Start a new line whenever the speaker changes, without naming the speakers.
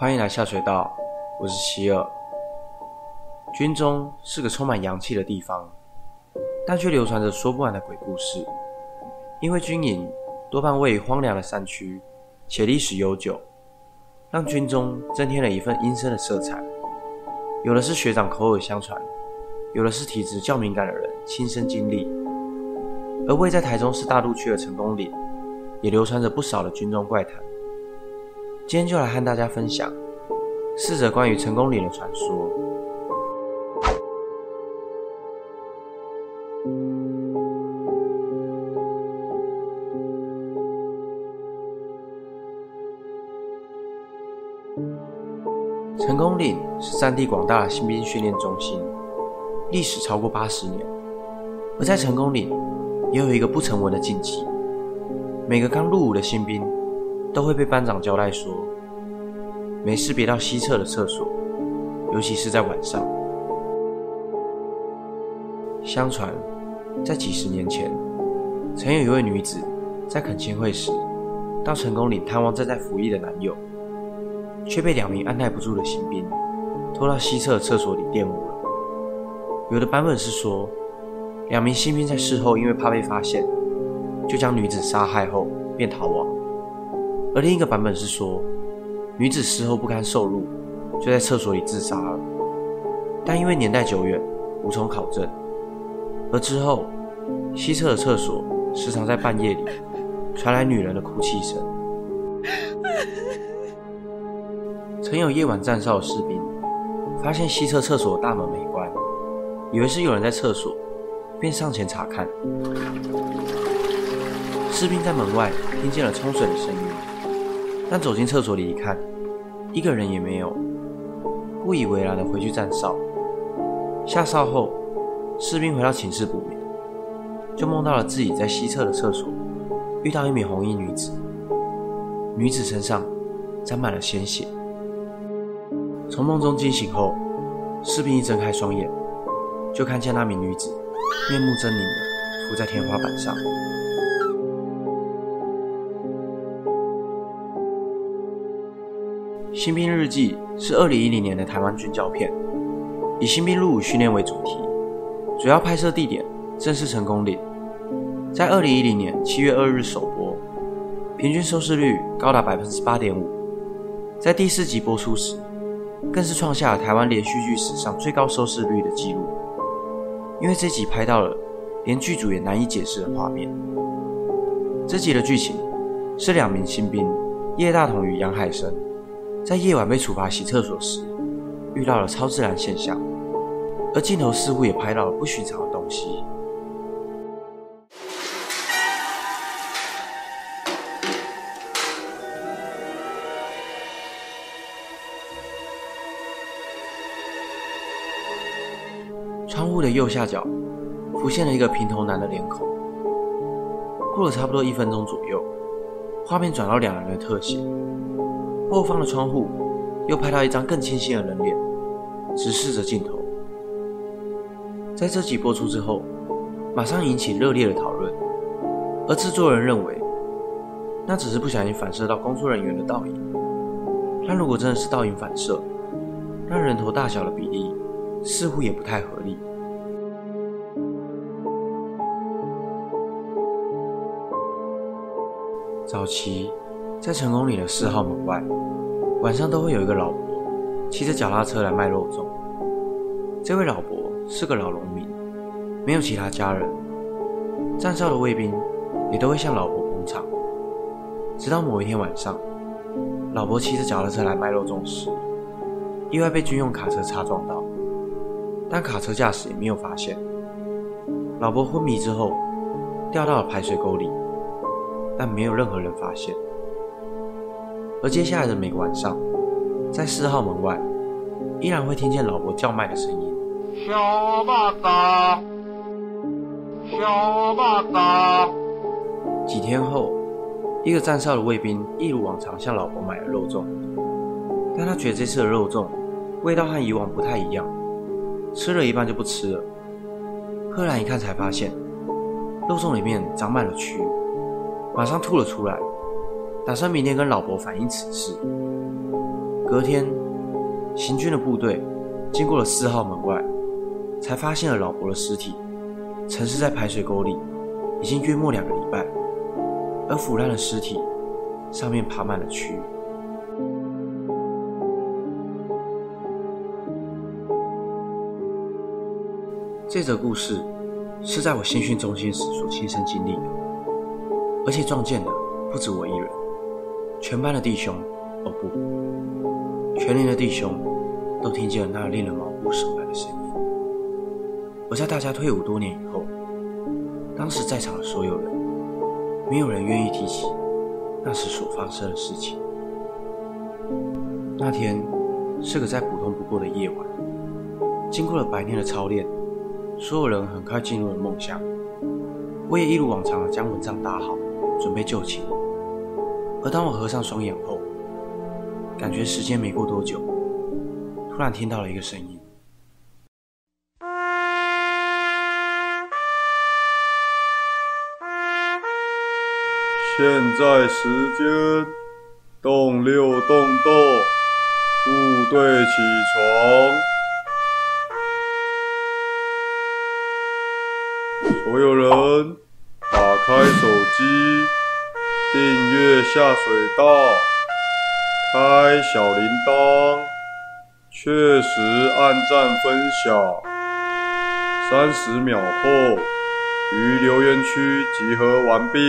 欢迎来下水道，我是希尔。军中是个充满阳气的地方，但却流传着说不完的鬼故事。因为军营多半位于荒凉的山区，且历史悠久，让军中增添了一份阴森的色彩。有的是学长口耳相传，有的是体质较敏感的人亲身经历。而位在台中市大肚区的成功岭，也流传着不少的军中怪谈。今天就来和大家分享四则关于成功岭的传说。成功岭是占地广大新兵训练中心，历史超过八十年。而在成功岭，也有一个不成文的禁忌：每个刚入伍的新兵。都会被班长交代说，没事别到西侧的厕所，尤其是在晚上。相传，在几十年前，曾有一位女子在恳亲会时，到成功岭探望正在服役的男友，却被两名按耐不住的新兵拖到西侧厕所里玷污了。有的版本是说，两名新兵在事后因为怕被发现，就将女子杀害后便逃亡。而另一个版本是说，女子事后不堪受辱，就在厕所里自杀了。但因为年代久远，无从考证。而之后，西侧的厕所时常在半夜里传来女人的哭泣声。曾有夜晚站哨的士兵发现西侧厕所的大门没关，以为是有人在厕所，便上前查看。士兵在门外听见了冲水的声音。但走进厕所里一看，一个人也没有，不以为然的回去站哨。下哨后，士兵回到寝室补眠，就梦到了自己在西侧的厕所遇到一名红衣女子，女子身上沾满了鲜血。从梦中惊醒后，士兵一睁开双眼，就看见那名女子面目狰狞的伏在天花板上。《新兵日记》是二零一零年的台湾军教片，以新兵入伍训练为主题，主要拍摄地点正是成功岭，在二零一零年七月二日首播，平均收视率高达百分之八点五，在第四集播出时，更是创下台湾连续剧史上最高收视率的纪录。因为这集拍到了连剧组也难以解释的画面。这集的剧情是两名新兵叶大同与杨海生。在夜晚被处罚洗厕所时，遇到了超自然现象，而镜头似乎也拍到了不寻常的东西。窗户的右下角浮现了一个平头男的脸孔。过了差不多一分钟左右，画面转到两人的特写。后方的窗户又拍到一张更清晰的人脸，直视着镜头。在这集播出之后，马上引起热烈的讨论。而制作人认为，那只是不小心反射到工作人员的倒影。但如果真的是倒影反射，那人头大小的比例似乎也不太合理。早期。在成功里的四号门外，晚上都会有一个老伯骑着脚踏车来卖肉粽。这位老伯是个老农民，没有其他家人。站哨的卫兵也都会向老伯捧场。直到某一天晚上，老伯骑着脚踏车来卖肉粽时，意外被军用卡车擦撞到，但卡车驾驶也没有发现。老伯昏迷之后，掉到了排水沟里，但没有任何人发现。而接下来的每个晚上，在四号门外，依然会听见老伯叫卖的声音。小马嘎，小马嘎。几天后，一个站哨的卫兵一如往常向老伯买了肉粽，但他觉得这次的肉粽味道和以往不太一样，吃了一半就不吃了。赫然一看，才发现肉粽里面长满了蛆，马上吐了出来。打算明天跟老伯反映此事。隔天，行军的部队经过了四号门外，才发现了老伯的尸体，沉尸在排水沟里，已经约莫两个礼拜，而腐烂的尸体上面爬满了蛆。这则故事是在我新训中心时所亲身经历的，而且撞见的不止我一人，全班的弟兄，哦不，全连的弟兄都听见了那令人毛骨悚然的声音。而在大家退伍多年以后，当时在场的所有人，没有人愿意提起那时所发生的事情。那天是个再普通不过的夜晚，经过了白天的操练。所有人很快进入了梦乡，我也一如往常的将蚊帐搭好，准备就寝。而当我合上双眼后，感觉时间没过多久，突然听到了一个声音。
现在时间，动六动动，部队起床。所有人，下水道，开小铃铛，确实按赞分享。三十秒后，于留言区集合完毕。